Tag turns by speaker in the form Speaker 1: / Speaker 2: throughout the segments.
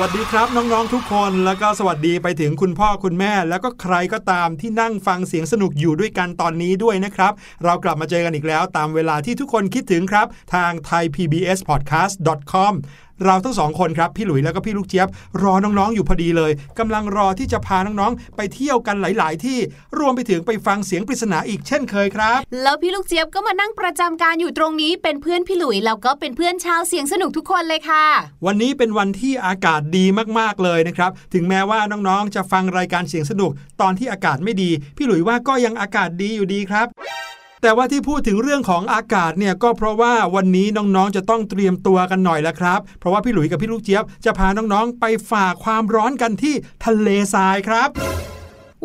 Speaker 1: วัสดีครับน้องๆทุกคนแล้วก็สวัสดีไปถึงคุณพ่อคุณแม่ แล้วก็ใครก็ตามที่นั่งฟังเสียงสนุกอยู่ด้วยกันตอนนี้ด้วยนะครับ เรากลับมาเจอกันอีกแล้วตามเวลาที่ทุกคนคิดถึงครับ ทาง thaipbspodcast.com เราทั้งสองคนครับพี่หลุยแล้วก็พี่ลูกเจี๊ยบ รอน้องๆอยู่พอดีเลยกำลังรอที่จะพาน้องๆ ไปเที่ยวกันหลาย ๆ ที่รวมไปถึงไปฟังเสียงปริศนาอีกเช่นเคยครับ
Speaker 2: แล้วพี่ลูกเจี๊ยบก็มานั่งประจำการอยู่ตรงนี้เป็นเพื่อนพี่หลุยแล้วก็เป็นเพื่อนชาวเสียงสนุกทุกคนเลยค่ะ
Speaker 1: วันนี้เป็นวันที่อากาศดีมากๆเลยนะครับถึงแม้ว่าน้องๆจะฟังรายการเสียงสนุก ตอนที่อากาศไม่ดี พี่หลุยว่าก็ยังอากาศดีอยู่ดีครับ แต่ว่าที่พูดถึงเรื่องของอากาศเนี่ยก็เพราะว่าวันนี้น้องๆจะต้องเตรียมตัวกันหน่อยแล้วครับ เพราะว่าพี่หลุยกับพี่ลูกเจี๊ยบจะพาน้องๆไปฝ่าความร้อนกันที่ทะเลทรายครับ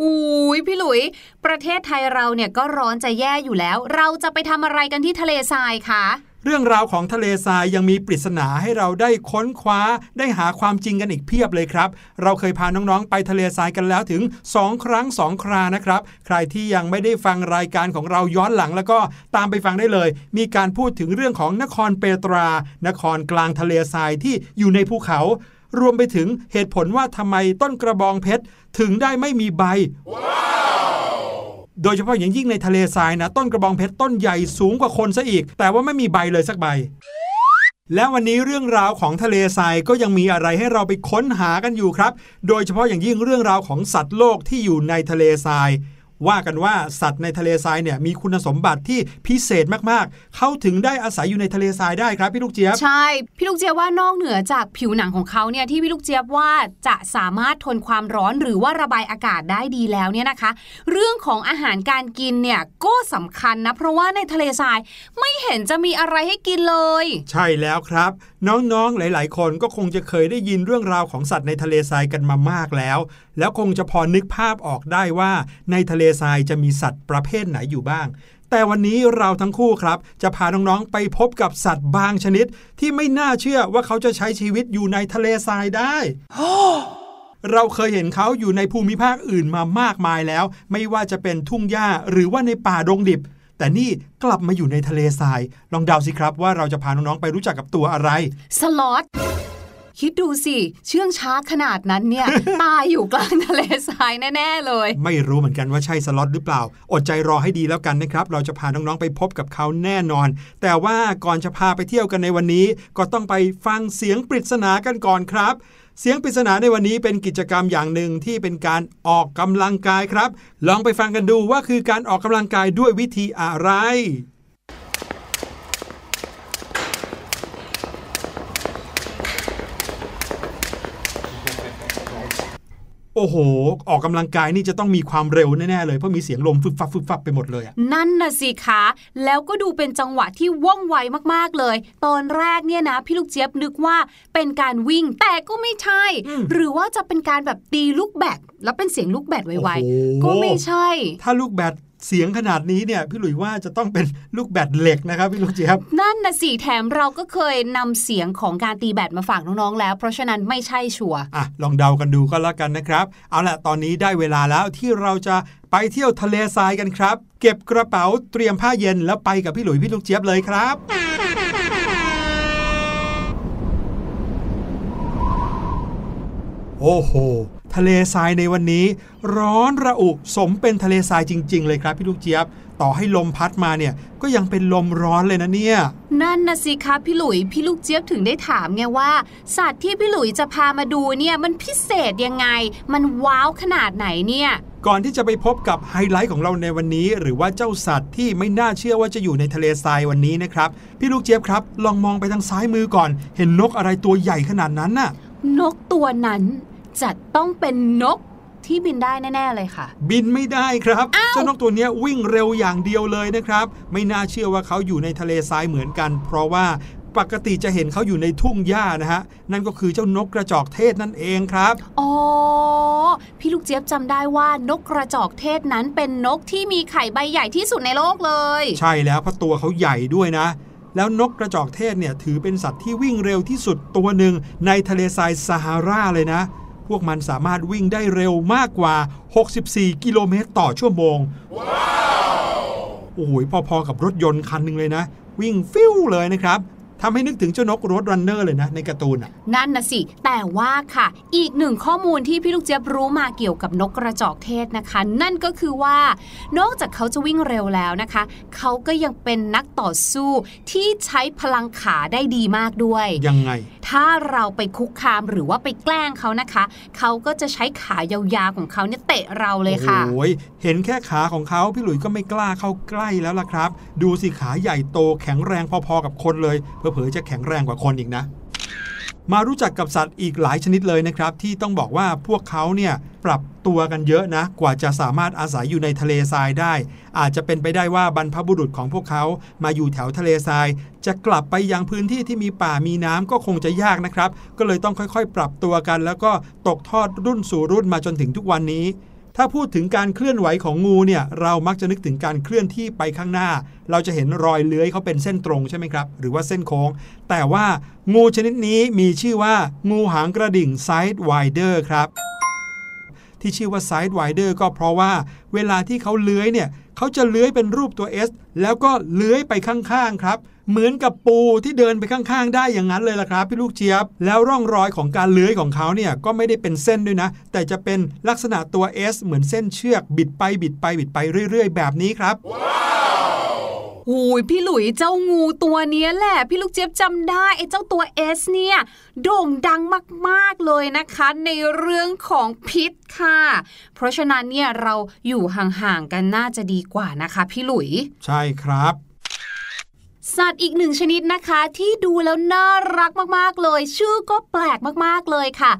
Speaker 2: อุ้ยพี่หลุย ประเทศไทยเราเนี่ยก็ร้อนจะแย่อยู่แล้ว เราจะไปทำอะไรกันที่ทะเลทรายคะ
Speaker 1: เรื่องราวของทะเลทรายยังมีปริศนาให้เราได้ค้นคว้าได้หาความจริงกันอีกเพียบเลยครับ เราเคยพาน้องๆ ไปทะเลทรายกันแล้วถึง 2 ครั้ง 2 ครานะครับ ใครที่ยังไม่ได้ฟังรายการของเราย้อนหลังแล้วก็ตามไปฟังได้เลย มีการพูดถึงเรื่องของนครเปตรา นครกลางทะเลทรายที่อยู่ในภูเขา รวมไปถึงเหตุผลว่าทำไมต้นกระบองเพชรถึงได้ไม่มีใบ โดยเฉพาะอย่างยิ่งในทะเลทรายนะ ต้นกระบองเพชรต้นใหญ่สูงกว่าคนซะอีก แต่ว่าไม่มีใบเลยสักใบ และวันนี้เรื่องราวของทะเลทรายก็ยังมีอะไรให้เราไปค้นหากันอยู่ครับ โดยเฉพาะอย่างยิ่งเรื่องราวของสัตว์โลกที่อยู่ในทะเลทราย ว่ากันว่าสัตว์ในทะเลทรายเนี่ยมีคุณสมบัติที่พิเศษมากๆ เขาถึงได้อาศัยอยู่ในทะเลทรายได้ครับพี่ลูกเจี๊ยบ
Speaker 2: ใช่ พี่ลูกเจี๊ยบว่านอกเหนือจากผิวหนังของเขาเนี่ยที่พี่ลูกเจี๊ยบว่าจะสามารถทนความร้อนหรือว่าระบายอากาศได้ดีแล้วเนี่ยนะคะ เรื่องของอาหารการกินเนี่ยก็สำคัญนะเพราะว่าในทะเลทรายไม่เห็นจะมีอะไรให้กินเลย
Speaker 1: ใช่แล้วครับ น้องๆหลาย ๆ คนก็คงจะเคยได้ยินเรื่องราวของสัตว์ในทะเลทรายกันมามากแล้ว แล้วคงจะพอนึกภาพออกได้ว่า ในทะเลทรายจะมีสัตว์ประเภทไหนอยู่บ้าง แต่วันนี้เราทั้งคู่ครับ จะพาน้องๆไปพบกับสัตว์บางชนิด ที่ไม่น่าเชื่อว่าเขาจะใช้ชีวิตอยู่ในทะเลทรายได้เราเคยเห็นเขาอยู่ในภูมิภาคอื่นมามากมายแล้ว ไม่ว่าจะเป็นทุ่งหญ้าหรือว่าในป่าดงดิบ แต่นี่กลับมาอยู่ในทะเลทราย ลองเดาสิครับว่าเราจะพาน้องๆไปรู้จักกับตัวอะไร
Speaker 2: สล็อต คิดดูสิ เชื่องช้าขนาดนั้นเนี่ย ตายอยู่กลางทะเลทรายแน่ ๆ เลย
Speaker 1: ไม่รู้เหมือนกันว่าใช่สล็อตหรือเปล่า อดใจรอให้ดีแล้วกันนะครับ เราจะพาน้อง ๆ ไปพบกับเขาแน่นอน แต่ว่าก่อนจะพาไปเที่ยวกันในวันนี้ ก็ต้องไปฟังเสียงปริศนากันก่อนครับเสียงปริศนาในวันนี้เป็นกิจกรรมอย่างหนึ่งที่เป็นการออกกำลังกายครับ ลองไปฟังกันดูว่าคือการออกกำลังกายด้วยวิธีอะไร โอ้โห ออกกำลังกายนี่จะต้องมีความเร็วแน่ๆเลยเพราะมีเสียงลมฟึบฟับฟึบฟับไปหมดเลยอะ
Speaker 2: นั่นน่ะสิคะแล้วก็ดูเป็นจังหวะที่ว่องไวมากๆเลย ตอนแรกเนี่ยนะพี่ลูกเจี๊ยบนึกว่าเป็นการวิ่งแต่ก็ไม่ใช่ หรือว่าจะเป็นการแบบตีลูกแบดแล้วเป็นเสียงลูกแบดไว
Speaker 1: โอ้โห
Speaker 2: ๆก็ไม่ใช่
Speaker 1: ถ้าลูกแบด เสียงขนาดนี้เนี่ยพี่หลุยว่าจะต้องเป็นลูกแบดเหล็กนะครับพี่ลูกเจี๊ยบ
Speaker 2: นั่นนะสิแถมเราก็เคยนำเสียงของการตีแบดมาฝากน้องๆแล้ว เพราะฉะนั้นไม่ใช่ชัวร์
Speaker 1: อะลองเดากันดูก็แล้วกันนะครับ เอาล่ะตอนนี้ได้เวลาแล้วที่เราจะไปเที่ยวทะเลทรายกันครับ เก็บกระเป๋าเตรียมผ้าเย็นแล้วไปกับพี่หลุยพี่ลูกเจี๊ยบเลยครับโอ้โห ทะเลทรายในวันนี้ ร้อนระอุสมเป็นทะเลทรายจริง ๆ เลยครับพี่ลูกเจี๊ยบ ต่อให้ลมพัดมาเนี่ยก็ยังเป็นลมร้อนเลยนะเนี่ย
Speaker 2: นั่นนะสิคะพี่หลุยพี่ลูกเจี๊ยบถึงได้ถามไงว่า สัตว์ที่พี่หลุยจะพามาดูเนี่ยมันพิเศษยังไง มันว้าวขนาดไหนเนี่ย
Speaker 1: ก่อนที่จะไปพบกับไฮไลท์ของเราในวันนี้ หรือว่าเจ้าสัตว์ที่ไม่น่าเชื่อว่าจะอยู่ในทะเลทรายวันนี้นะครับ พี่ลูกเจี๊ยบครับ ลองมองไปทางซ้ายมือก่อน เห็นนกอะไรตัวใหญ่ขนาดนั้นน่ะ
Speaker 2: นกตัวนั้น จะต้องเป็นนกที่บินได้แน่ ๆ เลยค่ะ
Speaker 1: บินไม่ได้ครับ เจ้านกตัวเนี้ยวิ่งเร็วอย่างเดียวเลยนะครับ ไม่น่าเชื่อว่าเขาอยู่ในทะเลทรายเหมือนกัน เพราะว่าปกติจะเห็นเขาอยู่ในทุ่งหญ้านะฮะ นั่นก็คือเจ้านกกระจอกเทศนั่นเองครับ
Speaker 2: อ๋อ พี่ลูกเจี๊ยบจำได้ว่านกกระจอกเทศนั้นเป็นนกที่มีไข่ใบใหญ่ที่สุดในโลกเลย
Speaker 1: ใช่แล้วเพราะตัวเขาใหญ่ด้วยนะแล้วนกกระจอกเทศเนี่ยถือเป็นสัตว์ที่วิ่งเร็วที่สุดตัวหนึ่งในทะเลทรายซาฮาราเลยนะ พวกมันสามารถวิ่งได้เร็วมากกว่า 64 กิโลเมตรต่อชั่วโมง ว้าว โอ้โหพอๆกับรถยนต์คันหนึ่งเลยนะ วิ่งฟิวเลยนะครับ ทำให้นึกถึงเจ้านกโรดรันเนอร์เลยนะ ในการ์ตูนอะ
Speaker 2: นั่นนะสิ แต่ว่าค่ะ อีกหนึ่งข้อมูลที่พี่ลูกเจี๊ยบรู้มาเกี่ยวกับนกกระจอกเทศนะคะ นั่นก็คือว่า นอกจากเขาจะวิ่งเร็วแล้วนะคะ เขาก็ยังเป็นนักต่อสู้ที่ใช้พลังขาได้ดีมากด้วย
Speaker 1: ยังไง
Speaker 2: ถ้าเราไปคุกคามหรือว่าไปแกล้งเขานะคะ เขาก็จะใช้ขายาวๆของเขาเนี่ยเตะเราเลยค่ะ
Speaker 1: โอ้ยเห็นแค่ขาของเขาพี่หลุยส์ก็ไม่กล้าเข้าใกล้แล้วล่ะครับ ดูสิขาใหญ่โตแข็งแรงพอๆกับคนเลยเผลอๆจะแข็งแรงกว่าคนอีกนะ มารู้จักกับสัตว์อีกหลายชนิดเลยนะครับ ที่ต้องบอกว่าพวกเขาเนี่ยปรับตัวกันเยอะนะ กว่าจะสามารถอาศัยอยู่ในทะเลทรายได้ อาจจะเป็นไปได้ว่าบรรพบุรุษของพวกเขามาอยู่แถวทะเลทราย จะกลับไปยังพื้นที่ที่มีป่ามีน้ำก็คงจะยากนะครับ ก็เลยต้องค่อยๆ ปรับตัวกัน แล้วก็ตกทอดรุ่นสู่รุ่นมาจนถึงทุกวันนี้ ถ้าพูดถึงการเคลื่อนไหวของงูเนี่ยเรามักจะนึกถึงการเคลื่อนที่ไปข้างหน้า เราจะเห็นรอยเลื้อยเขาเป็นเส้นตรงใช่ไหมครับ หรือว่าเส้นโค้ง แต่ว่างูชนิดนี้มีชื่อว่า งูหางกระดิ่ง sidewinder ครับ ที่ชื่อว่า sidewinder ก็เพราะว่าเวลาที่เขาเลื้อยเนี่ย เขาจะเลื้อยเป็นรูปตัว S แล้วก็เลื้อยไปข้างๆครับ เหมือนกับปูที่เดินไปข้างๆ ได้อย่างนั้นเลยล่ะครับ พี่ลูกเจี๊ยบ แล้วร่องรอยของการเลื้อยของเขาเนี่ยก็ไม่ได้เป็นเส้นด้วยนะ แต่จะเป็นลักษณะตัว S เหมือนเส้นเชือกบิดไปบิดไปบิดไปเรื่อย ๆ แบบนี้ครับ
Speaker 2: หูยพี่หลุยเจ้างูตัวเนี้ยแหละ พี่ลูกเจี๊ยบจำได้ไอ้เจ้าตัวเอสเนี่ยโด่งดังมากๆเลยนะคะ ในเรื่องของพิษค่ะ เพราะฉะนั้นเนี่ยเราอยู่ห่างๆกันน่าจะดีกว่านะคะ พี่หลุย
Speaker 1: ใช่ครับ
Speaker 2: สัตว์อีกหนึ่งชนิดนะคะที่ดูแล้วน่ารักมากๆเลย ชื่อก็แปลกมากๆเลยค่ะ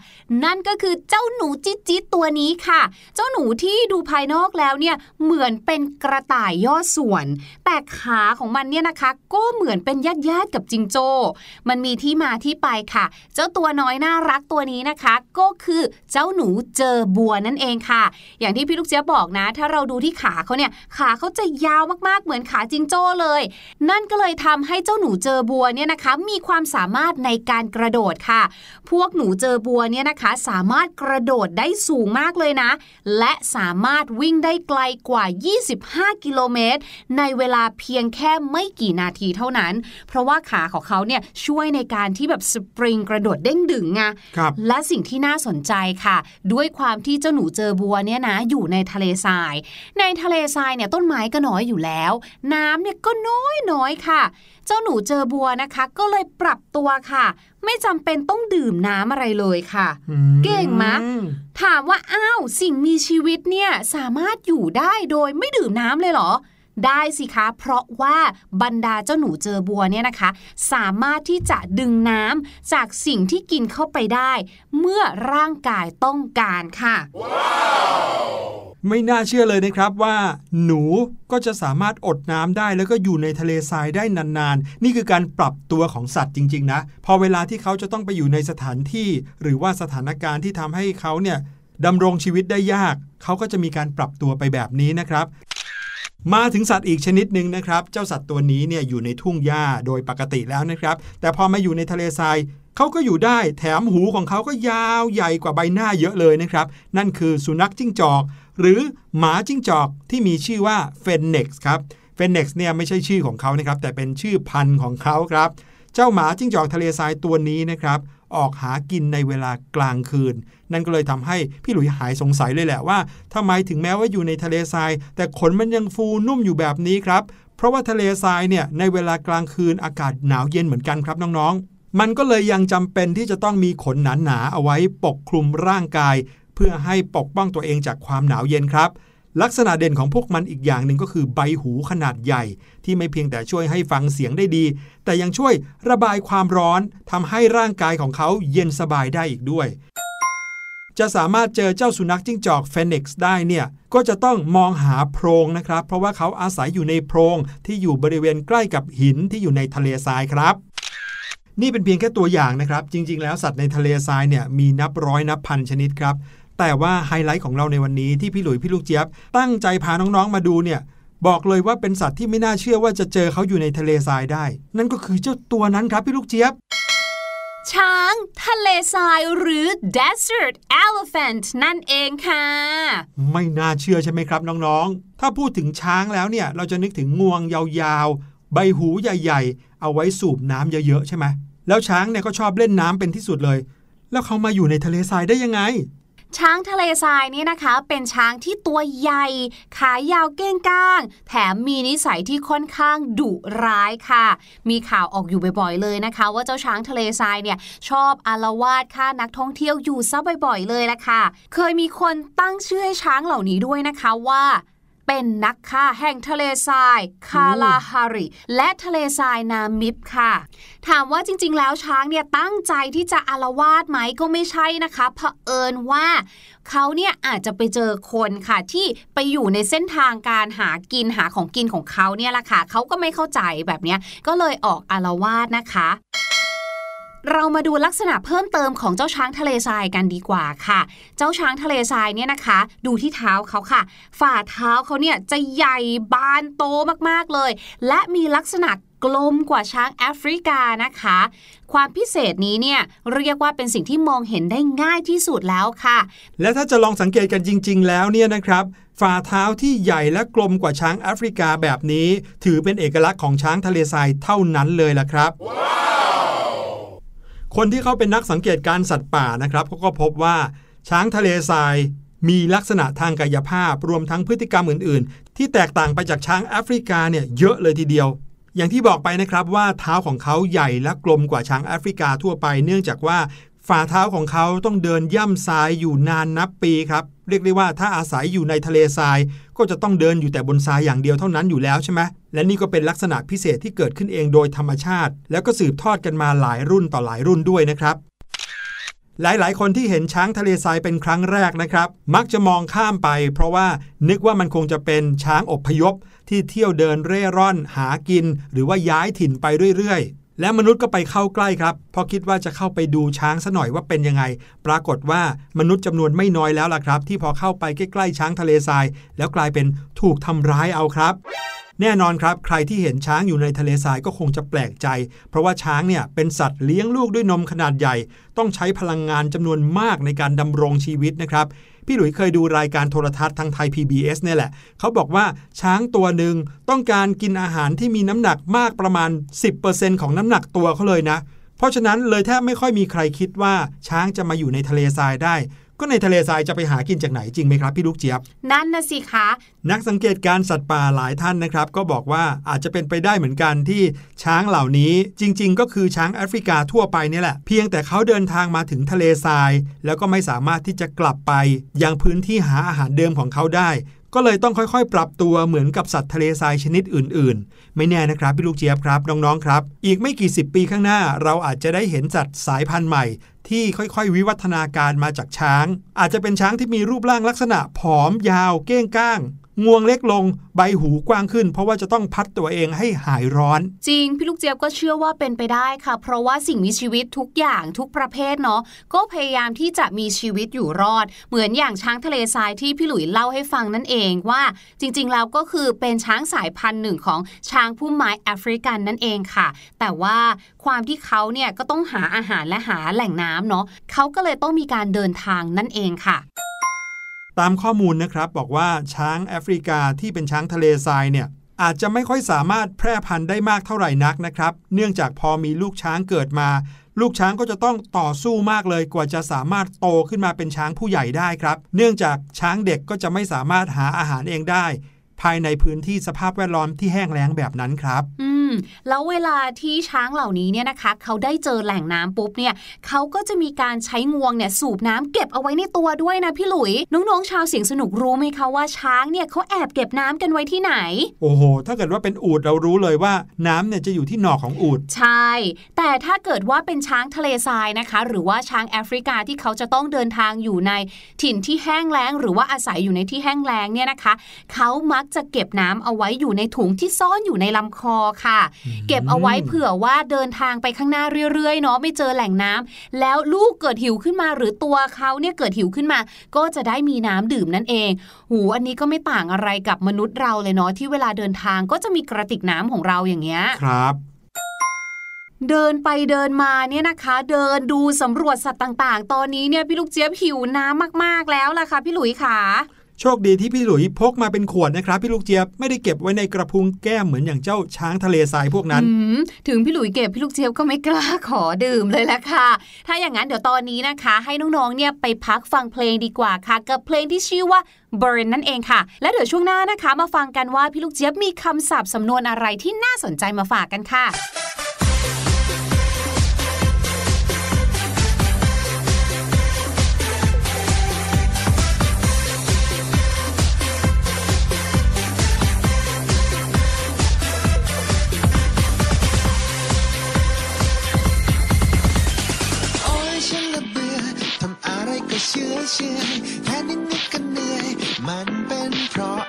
Speaker 2: นั่นก็คือเจ้าหนูจิ๊ดจิ๊ตัวนี้ค่ะ เจ้าหนูที่ดูภายนอกแล้วเนี่ยเหมือนเป็นกระต่ายย่อส่วน แต่ขาของมันเนี่ยนะคะ ก็เหมือนเป็นญาติญาติกับจิงโจ้ มันมีที่มาที่ไปค่ะ เจ้าตัวน้อยน่ารักตัวนี้นะคะ ก็คือเจ้าหนูเจอบัวนั่นเองค่ะ อย่างที่พี่ลูกเจี๊ยบบอกนะ ถ้าเราดูที่ขาเขาเนี่ยขาเขาจะยาวมากๆเหมือนขาจิงโจ้เลย นั่นก็เลยทำให้เจ้าหนูเจอบัวเนี่ยนะคะมีความสามารถในการกระโดดค่ะ พวกหนูเจอบัวเนี่ยนะคะสามารถกระโดดได้สูงมากเลยนะ และสามารถวิ่งได้ไกลกว่า 25 กิโลเมตร ในเวลาเพียงแค่ไม่กี่นาทีเท่านั้น เพราะว่าขาของเขาเนี่ยช่วยในการที่แบบสปริงกระโดดเด้งดึงไง
Speaker 1: ครับ
Speaker 2: และสิ่งที่น่าสนใจค่ะ ด้วยความที่เจ้าหนูเจอบัวเนี่ยนะอยู่ในทะเลทราย ในทะเลทรายเนี่ยต้นไม้ก็น้อยอยู่แล้ว น้ำเนี่ยก็น้อยน้อยๆค่ะ เจ้าหนูเจอบัวนะคะ ก็เลยปรับตัวค่ะ ไม่จำเป็นต้องดื่มน้ำอะไรเลยค่ะ
Speaker 1: อืม
Speaker 2: เก่งมะถามว่าอ้าวสิ่งมีชีวิตเนี่ยสามารถอยู่ได้โดยไม่ดื่มน้ำเลยเหรอได้สิคะ เพราะว่าบรรดาเจ้าหนูเจอบัวเนี่ยนะคะ สามารถที่จะดึงน้ำจากสิ่งที่กินเข้าไปได้ เมื่อร่างกายต้องการค่ะ
Speaker 1: ไม่น่าเชื่อเลยนะครับว่าหนูก็จะสามารถอดน้ำได้แล้วก็อยู่ในทะเลทรายได้นานๆ นี่คือการปรับตัวของสัตว์จริง ๆ นะ พอเวลาที่เขาจะต้องไปอยู่ในสถานที่ หรือว่าสถานการณ์ที่ทำให้เขาเนี่ยดำรงชีวิตได้ยาก เขาก็จะมีการปรับตัวไปแบบนี้นะครับ มาถึงสัตว์อีกชนิดหนึ่งนะครับ เจ้าสัตว์ตัวนี้เนี่ยอยู่ในทุ่งหญ้าโดยปกติแล้วนะครับ แต่พอมาอยู่ในทะเลทรายเขาก็อยู่ได้แถมหูของเขาก็ยาวใหญ่กว่าใบหน้าเยอะเลยนะครับ นั่นคือสุนัขจิ้งจอก หรือหมาจิ้งจอกที่มีชื่อว่าเฟนเน็กซ์ครับเฟนเน็กซ์เนี่ยไม่ใช่ชื่อของเขานะครับแต่เป็นชื่อพันธุ์ของเขาครับ เจ้าหมาจิ้งจอกทะเลทรายตัวนี้นะครับออกหากินในเวลากลางคืน นั่นก็เลยทำให้พี่หลุยหายสงสัยเลยแหละว่าทำไมถึงแม้ว่าอยู่ในทะเลทราย แต่ขนมันยังฟูนุ่มอยู่แบบนี้ครับ เพราะว่าทะเลทรายเนี่ยในเวลากลางคืนอากาศหนาวเย็นเหมือนกันครับน้องๆ มันก็เลยยังจำเป็นที่จะต้องมีขนหนาๆเอาไว้ปกคลุมร่างกาย เพื่อให้ปกป้องตัวเองจากความหนาวเย็นครับ ลักษณะเด่นของพวกมันอีกอย่างหนึ่งก็คือใบหูขนาดใหญ่ ที่ไม่เพียงแต่ช่วยให้ฟังเสียงได้ดี แต่ยังช่วยระบายความร้อนทำให้ร่างกายของเขาเย็นสบายได้อีกด้วยจะสามารถเจอเจ้าสุนัขจิ้งจอกเฟนิกซ์ได้เนี่ย ก็จะต้องมองหาโพรงนะครับ เพราะว่าเขาอาศัยอยู่ในโพรงที่อยู่บริเวณใกล้กับหินที่อยู่ในทะเลทรายครับ นี่เป็นเพียงแค่ตัวอย่างนะครับ จริง ๆ แล้วสัตว์ในทะเลทรายเนี่ยมีนับร้อยนับพันชนิดครับ แต่ว่าไฮไลท์ของเราในวันนี้ที่พี่หลุยพี่ลูกเจี๊ยบ ตั้งใจพาน้องๆมาดูเนี่ย บอกเลยว่าเป็นสัตว์ที่ไม่น่าเชื่อว่าจะเจอเขาอยู่ในทะเลทรายได้ นั่นก็คือเจ้าตัวนั้นครับพี่ลูกเจี๊ยบ
Speaker 2: ช้าง ทะเลทรายหรือ desert elephant นั่นเองค่ะ
Speaker 1: ไม่น่าเชื่อใช่ไหมครับน้องๆ ถ้าพูดถึงช้างแล้วเนี่ยเราจะนึกถึงงวงยาวๆ ใบหูใหญ่ๆ เอาไว้สูบน้ำเยอะๆใช่ไหมแล้วช้างเนี่ยก็ชอบเล่นน้ำเป็นที่สุดเลย แล้วเขามาอยู่ในทะเลทรายได้ยังไง
Speaker 2: ช้างทะเลทรายนี่นะคะ เป็นช้างที่ตัวใหญ่ ขายาวเก้งก้าง แถมมีนิสัยที่ค่อนข้างดุร้ายค่ะ มีข่าวออกอยู่บ่อยๆเลยนะคะ ว่าเจ้าช้างทะเลทรายเนี่ยชอบอารวาสฆ่านักท่องเที่ยวอยู่ซะบ่อยๆเลยละค่ะ เคยมีคนตั้งชื่อให้ช้างเหล่านี้ด้วยนะคะว่า เป็นนักฆ่าแห่งทะเลทราย คาลาฮาริ และทะเลทรายนามิบค่ะ ถามว่าจริง ๆ แล้วช้างเนี่ยตั้งใจที่จะอารวาสไหมก็ไม่ใช่นะคะเผอิญว่าเขาเนี่ยอาจจะไปเจอคนค่ะที่ไปอยู่ในเส้นทางการหากินหาของกินของเขาเนี่ยแหละค่ะเขาก็ไม่เข้าใจแบบเนี้ยก็เลยออกอารวาสนะคะ เรามาดูลักษณะเพิ่มเติมของเจ้าช้างทะเลทรายกันดีกว่าค่ะ เจ้าช้างทะเลทรายเนี่ยนะคะ ดูที่เท้าเขาค่ะ ฝ่าเท้าเขาเนี่ยจะใหญ่บานโตมากๆเลย และมีลักษณะกลมกว่าช้างแอฟริกานะคะ ความพิเศษนี้เนี่ยเรียกว่าเป็นสิ่งที่มองเห็นได้ง่ายที่สุดแล้วค่ะ
Speaker 1: และถ้าจะลองสังเกตกันจริง ๆ แล้วเนี่ยนะครับฝ่าเท้าที่ใหญ่และกลมกว่าช้างแอฟริกาแบบนี้ ถือเป็นเอกลักษณ์ของช้างทะเลทรายเท่านั้นเลยล่ะครับ คนที่เขาเป็นนักสังเกตการสัตว์ป่านะครับเขาก็พบว่าช้างทะเลทรายมีลักษณะทางกายภาพรวมทั้งพฤติกรรมอื่น ๆ ที่แตกต่างไปจากช้างแอฟริกาเนี่ยเยอะเลยทีเดียว อย่างที่บอกไปนะครับว่าเท้าของเขาใหญ่และกลมกว่าช้างแอฟริกาทั่วไป เนื่องจากว่า ฝ่าเท้าของเขาต้องเดินย่ำทรายอยู่นานนับปีครับเรียกได้ว่าถ้าอาศัยอยู่ในทะเลทราย ก็จะต้องเดินอยู่แต่บนทรายอย่างเดียวเท่านั้นอยู่แล้วใช่ไหมและนี่ก็เป็นลักษณะพิเศษที่เกิดขึ้นเองโดยธรรมชาติ แล้วก็สืบทอดกันมาหลายรุ่นต่อหลายรุ่นด้วยนะครับหลาย ๆ คนที่เห็นช้างทะเลทรายเป็นครั้งแรกนะครับ มักจะมองข้ามไป เพราะว่านึกว่ามันคงจะเป็นช้างอบพยพ ที่เที่ยวเดินเร่ร่อน หากิน หรือว่าย้ายถิ่นไปเรื่อย และมนุษย์ก็ไปเข้าใกล้ครับเพราะคิดว่าจะเข้าไปดูช้างซะหน่อยว่าเป็นยังไง ปรากฏว่ามนุษย์จำนวนไม่น้อยแล้วล่ะครับ ที่พอเข้าไปใกล้ๆช้างทะเลทราย แล้วกลายเป็นถูกทำร้ายเอาครับ แน่นอนครับ ใครที่เห็นช้างอยู่ในทะเลทรายก็คงจะแปลกใจ เพราะว่าช้างเนี่ยเป็นสัตว์เลี้ยงลูกด้วยนมขนาดใหญ่ ต้องใช้พลังงานจำนวนมากในการดำรงชีวิตนะครับ พี่หลุยเคยดูรายการโทรทัศน์ทางไทย PBS เนี่ยแหละ เขาบอกว่าช้างตัวหนึ่งต้องการกินอาหารที่มีน้ำหนักมากประมาณ 10%ของน้ำหนักตัวเขาเลยนะ เพราะฉะนั้นเลยแทบไม่ค่อยมีใครคิดว่าช้างจะมาอยู่ในทะเลทรายได้ ก็ในทะเลทรายจะไปหากินจากไหนจริงไหมครับพี่ลูกเจี๊ยบ
Speaker 2: นั่นนะสิคะ
Speaker 1: นักสังเกตการสัตว์ป่าหลายท่านนะครับ ก็บอกว่าอาจจะเป็นไปได้เหมือนกันที่ช้างเหล่านี้จริง ๆ ก็คือช้างแอฟริกาทั่วไปนี่แหละ เพียงแต่เขาเดินทางมาถึงทะเลทราย แล้วก็ไม่สามารถที่จะกลับไปยังพื้นที่หาอาหารเดิมของเขาได้ ก็เลยต้องค่อยๆ ปรับตัวเหมือนกับสัตว์ทะเลทรายชนิดอื่น ๆ ไม่แน่นะครับพี่ลูกเจี๊ยบครับน้องๆครับ อีกไม่กี่สิบปีข้างหน้า เราอาจจะได้เห็นสัตว์สายพันธุ์ใหม่ ที่ค่อยๆ วิวัฒนาการมาจากช้าง อาจจะเป็นช้างที่มีรูปร่างลักษณะผอมยาวเก้งก้าง งวงเล็กลงใบหูกว้างขึ้น เพราะว่าจะต้องพัดตัวเองให้หายร้อน
Speaker 2: จริง พี่ลูกเจี๊ยบก็เชื่อว่าเป็นไปได้ค่ะ เพราะว่าสิ่งมีชีวิตทุกอย่างทุกประเภทเนาะก็พยายามที่จะมีชีวิตอยู่รอด เหมือนอย่างช้างทะเลทรายที่พี่หลุยเล่าให้ฟังนั่นเองว่า จริง ๆ แล้วก็คือเป็นช้างสายพันธุ์หนึ่งของช้างพุ่มไม้แอฟริกันนั่นเองค่ะ แต่ว่าความที่เขาเนี่ยก็ต้องหาอาหารและหาแหล่งน้ำเนาะเขาก็เลยต้องมีการเดินทางนั่นเองค่ะ
Speaker 1: ตามข้อมูลนะครับบอกว่าช้างแอฟริกาที่เป็นช้างทะเลทรายเนี่ยอาจจะไม่ค่อยสามารถแพร่พันธุ์ได้มากเท่าไหร่นักนะครับ เนื่องจากพอมีลูกช้างเกิดมา ลูกช้างก็จะต้องต่อสู้มากเลยกว่าจะสามารถโตขึ้นมาเป็นช้างผู้ใหญ่ได้ครับ เนื่องจากช้างเด็กก็จะไม่สามารถหาอาหารเองได้ ภายในพื้นที่สภาพแวดล้อมที่แห้งแล้งแบบนั้นครับ
Speaker 2: อื แล้วเวลาที่ช้างเหล่านี้เนี่ยนะคะ เขาได้เจอแหล่งน้ำปุ๊บเนี่ยเขาก็จะมีการใช้งวงเนี่ยสูบน้ำเก็บเอาไว้ในตัวด้วยนะพี่หลุย น้องๆ ชาวเสียงสนุกรู้ไหมคะว่าช้างเนี่ยเขาแอบเก็บน้ำกันไว้ที่ไหน
Speaker 1: โอ้โห ถ้าเกิดว่าเป็นอูดเรารู้เลยว่าน้ำเนี่ยจะอยู่ที่หนอกของอูด
Speaker 2: ใช่ แต่ถ้าเกิดว่าเป็นช้างทะเลทรายนะคะ หรือว่าช้างแอฟริกาที่เขาจะต้องเดินทางอยู่ในถิ่นที่แห้งแล้ง หรือว่าอาศัยอยู่ในที่แห้งแล้งเนี่ยนะคะ เขามักจะเก็บน้ำเอาไว้อยู่ในถุงที่ซ่อนอยู่ในลำคอค่ะเก็บเอาไว้เผื่อว่าเดินทางไปข้างหน้าเรื่อยๆเนาะไม่เจอแหล่งน้ำแล้วลูกเกิดหิวขึ้นมา หรือตัวเขาเนี่ยเกิดหิวขึ้นมา ก็จะได้มีน้ำดื่มนั่นเอง หูอันนี้ก็ไม่ต่างอะไรกับมนุษย์เราเลยเนาะที่เวลาเดินทางก็จะมีกระติกน้ำของเราอย่างเงี้ย
Speaker 1: ครับ
Speaker 2: เดินไปเดินมาเนี่ยนะคะ เดินดูสำรวจสัตว์ต่าง ๆ ตอนนี้เนี่ยพี่ลูกเจี๊ยบหิวน้ำมากๆแล้วล่ะค่ะพี่หลุยค่ะ
Speaker 1: โชคดีที่พี่หลุยพกมาเป็นขวดนะครับ พี่ลูกเจี๊ยบไม่ได้เก็บไว้ในกระพุ้งแก้มเหมือนอย่างเจ้าช้างทะเลทรายพวกนั้น
Speaker 2: ถึงพี่หลุยเก็บพี่ลูกเจี๊ยบก็ไม่กล้าขอดื่มเลยละค่ะ ถ้าอย่างนั้นเดี๋ยวตอนนี้นะคะ ให้น้องๆเนี่ยไปพักฟังเพลงดีกว่าค่ะ กับเพลงที่ชื่อว่า Burn นั่นเองค่ะ และเดี๋ยวช่วงหน้านะคะ มาฟังกันว่าพี่ลูกเจี๊ยบมีคำศัพท์สำนวนอะไรที่น่าสนใจมาฝากกันค่ะ
Speaker 3: เชื่อแค่นิดนิดก็เหนื่อย มันเป็นเพราะ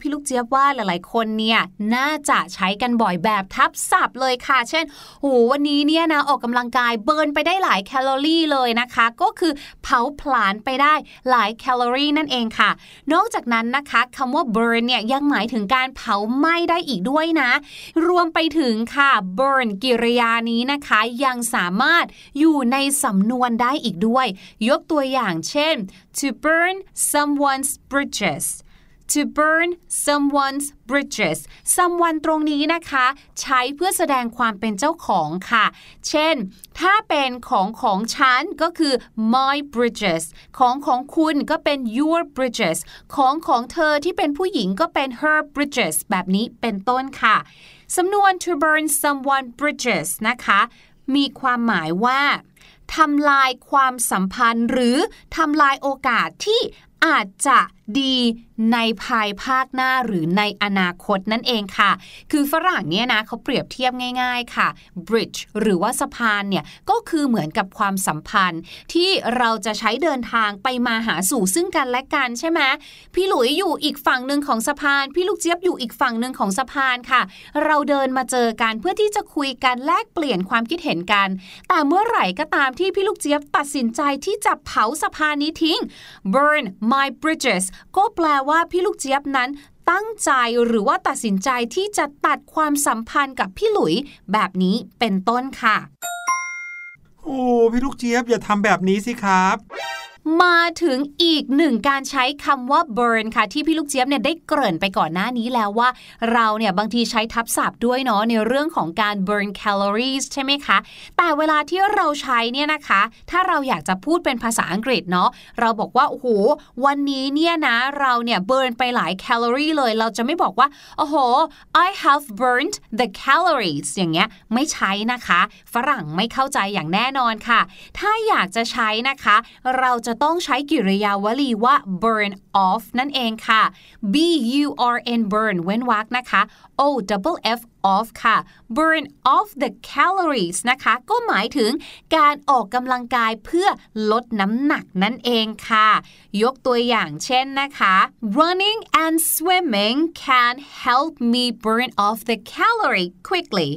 Speaker 2: พี่ลูกเจี๊ยบว่าหลาย ๆ คนเนี่ยน่าจะใช้กันบ่อยแบบทับศัพท์เลยค่ะ เช่นโหวันนี้เนี่ยนะออกกำลังกายเบิร์นไปได้หลายแคลอรี่เลยนะคะ ก็คือเผาผลาญไปได้หลายแคลอรี่นั่นเองค่ะ นอกจากนั้นนะคะคำว่า burn เนี่ยยังหมายถึงการเผาไหม้ได้อีกด้วยนะ รวมไปถึงค่ะ burn กิริยานี้นะคะ ยังสามารถอยู่ในสำนวนได้อีกด้วย ยกตัวอย่างเช่น to burn someone's bridges to burn someone's bridges someone ตรงนี้นะคะ ใช้เพื่อแสดงความเป็นเจ้าของค่ะ เช่น ถ้าเป็นของของฉันก็คือ my bridges ของของคุณก็เป็น your bridges ของของเธอที่เป็นผู้หญิงก็เป็น her bridges แบบนี้เป็นต้นค่ะ สำนวน to burn someone bridges นะคะ มีความหมายว่าทำลายความสัมพันธ์หรือทำลายโอกาสที่อาจจะดีในภายภาคหน้าหรือในอนาคตนั่นเองค่ะ คือฝรั่งเนี่ยนะเขาเปรียบเทียบง่าย ๆค่ะ bridge หรือว่าสะพานเนี่ยก็คือเหมือนกับความสัมพันธ์ ที่เราจะใช้เดินทางไปมาหาสู่ซึ่งกันและกันใช่ไหมพี่หลุยอยู่อีกฝั่งหนึ่งของสะพาน พี่ลูกเจี๊ยบอยู่อีกฝั่งหนึ่งของสะพานค่ะ เราเดินมาเจอกันเพื่อที่จะคุยกันแลกเปลี่ยนความคิดเห็นกัน แต่เมื่อไหร่ก็ตามที่พี่ลูกเจี๊ยบตัดสินใจที่จะเผาสะพานนี้ทิ้ง burn my bridges ก็แปลว่าพี่ลูกเจี๊ยบนั้นตั้งใจหรือว่าตัดสินใจที่จะตัดความสัมพันธ์กับพี่หลุยแบบนี้เป็นต้นค่ะ
Speaker 1: โอ้พี่ลูกเจี๊ยบอย่าทำแบบนี้สิครับ
Speaker 2: มาถึงอีกหนึ่งการใช้คำว่า burn ค่ะ ที่พี่ลูกเจี๊ยบเนี่ยได้เกริ่นไปก่อนหน้านี้แล้วว่า เราเนี่ยบางทีใช้ทับศัพท์ด้วยเนาะในเรื่องของการ burn calories ใช่ไหมคะ แต่เวลาที่เราใช้เนี่ยนะคะ ถ้าเราอยากจะพูดเป็นภาษาอังกฤษเนาะเราบอกว่า โอ้โห วันนี้เนี่ยนะ เราเนี่ย burn ไปหลายแคลอรี่เลย เราจะไม่บอกว่า โอ้โห I have burned the calories อย่างเงี้ยไม่ใช้นะคะ ฝรั่งไม่เข้าใจอย่างแน่นอนค่ะ ถ้าอยากจะใช้นะคะ เราจะต้องใช้กริยาวลีว่า burn off นั่นเองค่ะ b u r n burn เว้นวรรคนะคะ o double f off ค่ะ burn off the calories นะคะ ก็หมายถึงการออกกำลังกายเพื่อลดน้ำหนักนั่นเองค่ะ ยกตัวอย่างเช่นนะคะ running and swimming can help me burn off the calorie quickly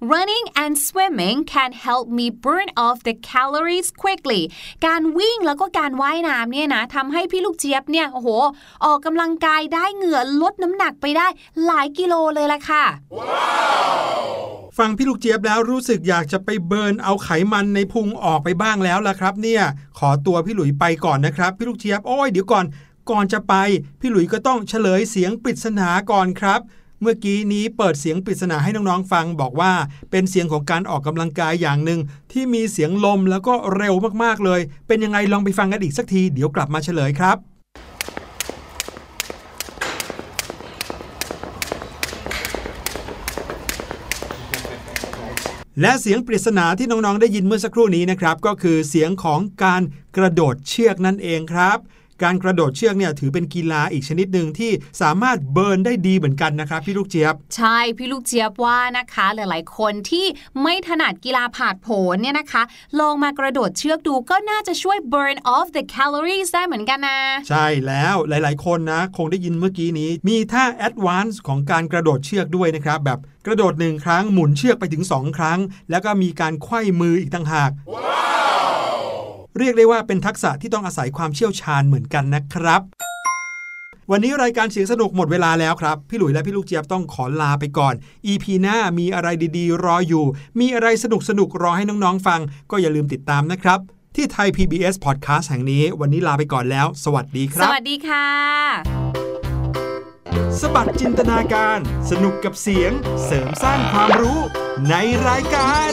Speaker 2: Running and swimming can help me burn off the calories quickly การวิ่งแล้วก็การว่ายน้ำเนี่ยนะทำให้พี่ลูกเจี๊ยบเนี่ยโอ้โห ออกกำลังกายได้เหงื่อลดน้ำหนักไปได้หลายกิโลเลยล่ะค่ะ
Speaker 1: ฟังพี่ลูกเจี๊ยบแล้วรู้สึกอยากจะไปเบิร์นเอาไขมันในพุงออกไปบ้างแล้วล่ะครับ เนี่ยขอตัวพี่หลุยไปก่อนนะครับ พี่ลูกเจี๊ยบโอ้ยเดี๋ยวก่อนก่อนจะไป พี่หลุยก็ต้องเฉลยเสียงปริศนาก่อนครับ เมื่อกี้นี้เปิดเสียงปริศนาให้น้องๆฟัง บอกว่าเป็นเสียงของการออกกำลังกายอย่างหนึ่งที่มีเสียงลมแล้วก็เร็วมากๆเลย เป็นยังไงลองไปฟังกันอีกสักทีเดี๋ยวกลับมาเฉลยครับและเสียงปริศนาที่น้องๆ ได้ยินเมื่อสักครู่นี้นะครับ ก็คือเสียงของการกระโดดเชือกนั่นเองครับ การกระโดดเชือกเนี่ยถือเป็นกีฬาอีกชนิดหนึ่งที่สามารถเบิร์นได้ดีเหมือนกันนะครับพี่ลูกเจี๊ยบ
Speaker 2: ใช่พี่ลูกเจี๊ยบว่านะคะหลาย ๆ คนที่ไม่ถนัดกีฬาผาดโผนเนี่ยนะคะ ลองมากระโดดเชือกดูก็น่าจะช่วย burn off the calories ได้เหมือนกันนะ
Speaker 1: ใช่แล้วหลาย ๆ คนนะ คงได้ยินเมื่อกี้นี้ มีท่า advance ของการกระโดดเชือกด้วยนะครับแบบกระโดดหนึ่งครั้งหมุนเชือกไปถึง 2 ครั้ง แล้วก็มีการไขว้มืออีกต่างหาก เรียกได้ว่าเป็นทักษะที่ต้องอาศัยความเชี่ยวชาญเหมือนกันนะครับ วันนี้รายการเสียงสนุกหมดเวลาแล้วครับ พี่หลุยและพี่ลูกเจี๊ยบต้องขอลาไปก่อน EP หน้ามีอะไรดีๆ รออยู่ มีอะไรสนุกๆรอให้น้องๆฟัง ก็อย่าลืมติดตามนะครับที่ไทย PBS Podcast แห่งนี้ วันนี้ลาไปก่อนแล้ว สวัสดีค
Speaker 2: ส
Speaker 1: รับ
Speaker 2: วัสดีค่ะ
Speaker 1: สบัดจินตนาการ สนุกกับเสียง เสริมสร้างความรู้ในรายการ